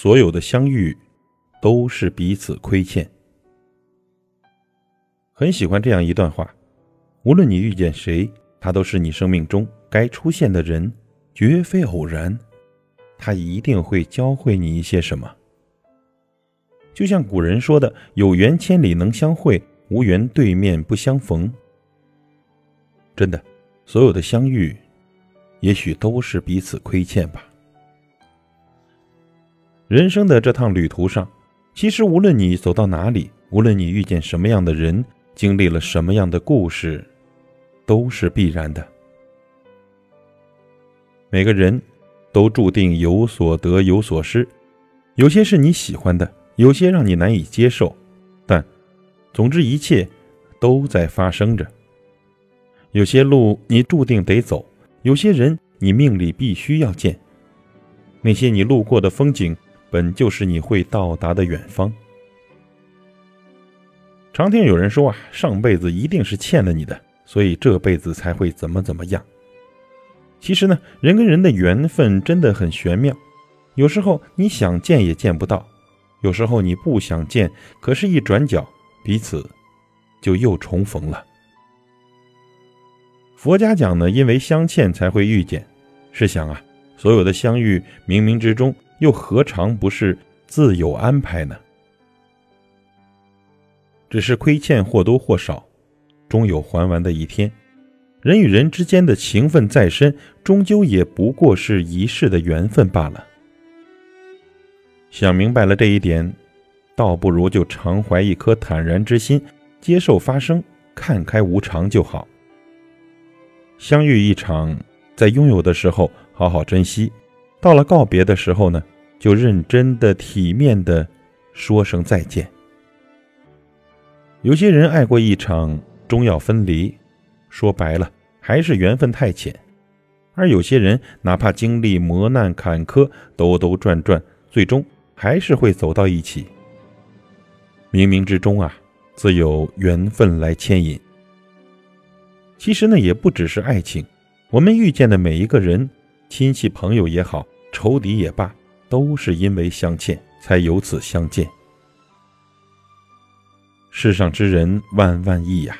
所有的相遇都是彼此亏欠。很喜欢这样一段话：无论你遇见谁，他都是你生命中该出现的人，绝非偶然。他一定会教会你一些什么。就像古人说的：“有缘千里能相会，无缘对面不相逢。”真的，所有的相遇，也许都是彼此亏欠吧。人生的这趟旅途上，其实无论你走到哪里，无论你遇见什么样的人，经历了什么样的故事，都是必然的。每个人都注定有所得有所失，有些是你喜欢的，有些让你难以接受，但总之一切都在发生着。有些路你注定得走，有些人你命里必须要见。那些你路过的风景。本就是你会到达的远方。常听有人说啊，上辈子一定是欠了你的，所以这辈子才会怎么怎么样。其实呢，人跟人的缘分真的很玄妙，有时候你想见也见不到，有时候你不想见，可是一转角，彼此就又重逢了。佛家讲呢，因为相欠才会遇见。试想啊，所有的相遇，冥冥之中。又何尝不是自有安排呢？只是亏欠或多或少，终有还完的一天。人与人之间的情分再深，终究也不过是一世的缘分罢了。想明白了这一点，倒不如就常怀一颗坦然之心，接受发生，看开无常就好。相遇一场，在拥有的时候好好珍惜。到了告别的时候呢，就认真的、体面的说声再见。有些人爱过一场，终要分离，说白了还是缘分太浅；而有些人哪怕经历磨难坎坷、兜兜转转，最终还是会走到一起。冥冥之中啊，自有缘分来牵引。其实呢，也不只是爱情，我们遇见的每一个人。亲戚朋友也好，仇敌也罢，都是因为相欠，才由此相见。世上之人万万亿呀，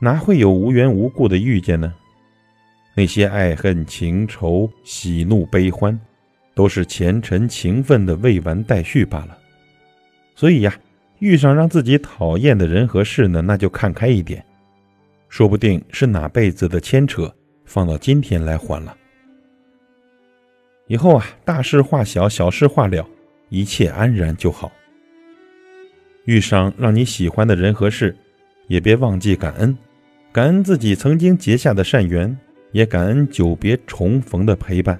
哪会有无缘无故的遇见呢？那些爱恨情仇、喜怒悲欢，都是前尘情分的未完待续罢了。所以呀，遇上让自己讨厌的人和事呢，那就看开一点，说不定是哪辈子的牵扯，放到今天来还了。以后啊，大事化小，小事化了，一切安然就好。遇上让你喜欢的人和事，也别忘记感恩，感恩自己曾经结下的善缘，也感恩久别重逢的陪伴。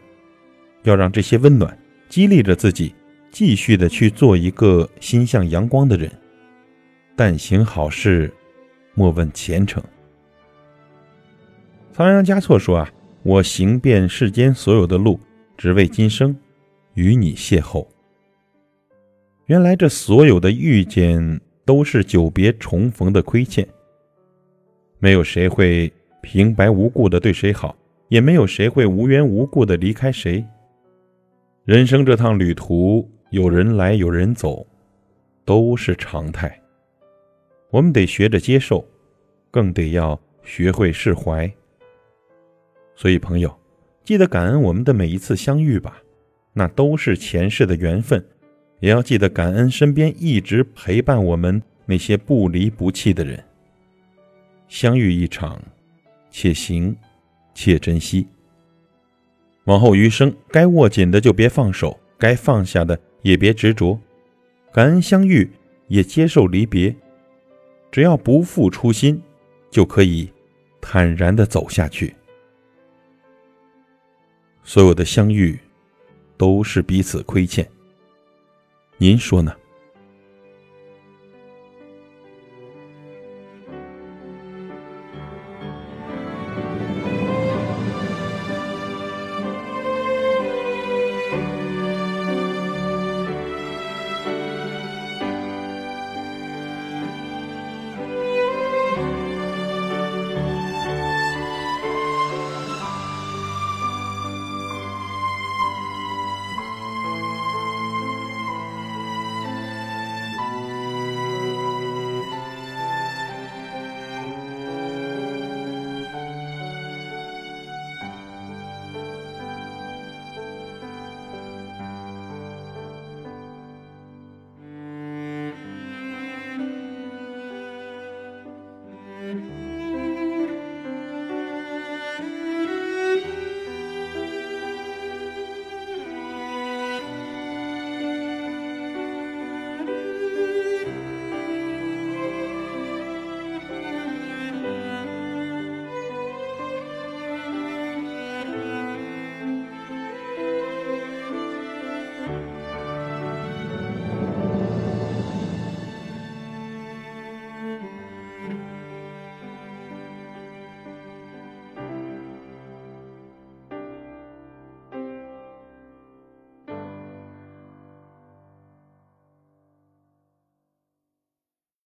要让这些温暖激励着自己，继续的去做一个心向阳光的人。但行好事，莫问前程。仓央嘉措说啊，我行遍世间所有的路。只为今生与你邂逅。原来这所有的遇见都是久别重逢的亏欠。没有谁会平白无故的对谁好，也没有谁会无缘无故的离开谁。人生这趟旅途，有人来有人走，都是常态。我们得学着接受，更得要学会释怀。所以，朋友。记得感恩我们的每一次相遇吧，那都是前世的缘分。也要记得感恩身边一直陪伴我们那些不离不弃的人。相遇一场，且行且珍惜。往后余生，该握紧的就别放手，该放下的也别执着。感恩相遇，也接受离别。只要不负初心，就可以坦然的走下去。所有的相遇，都是彼此亏欠。您说呢？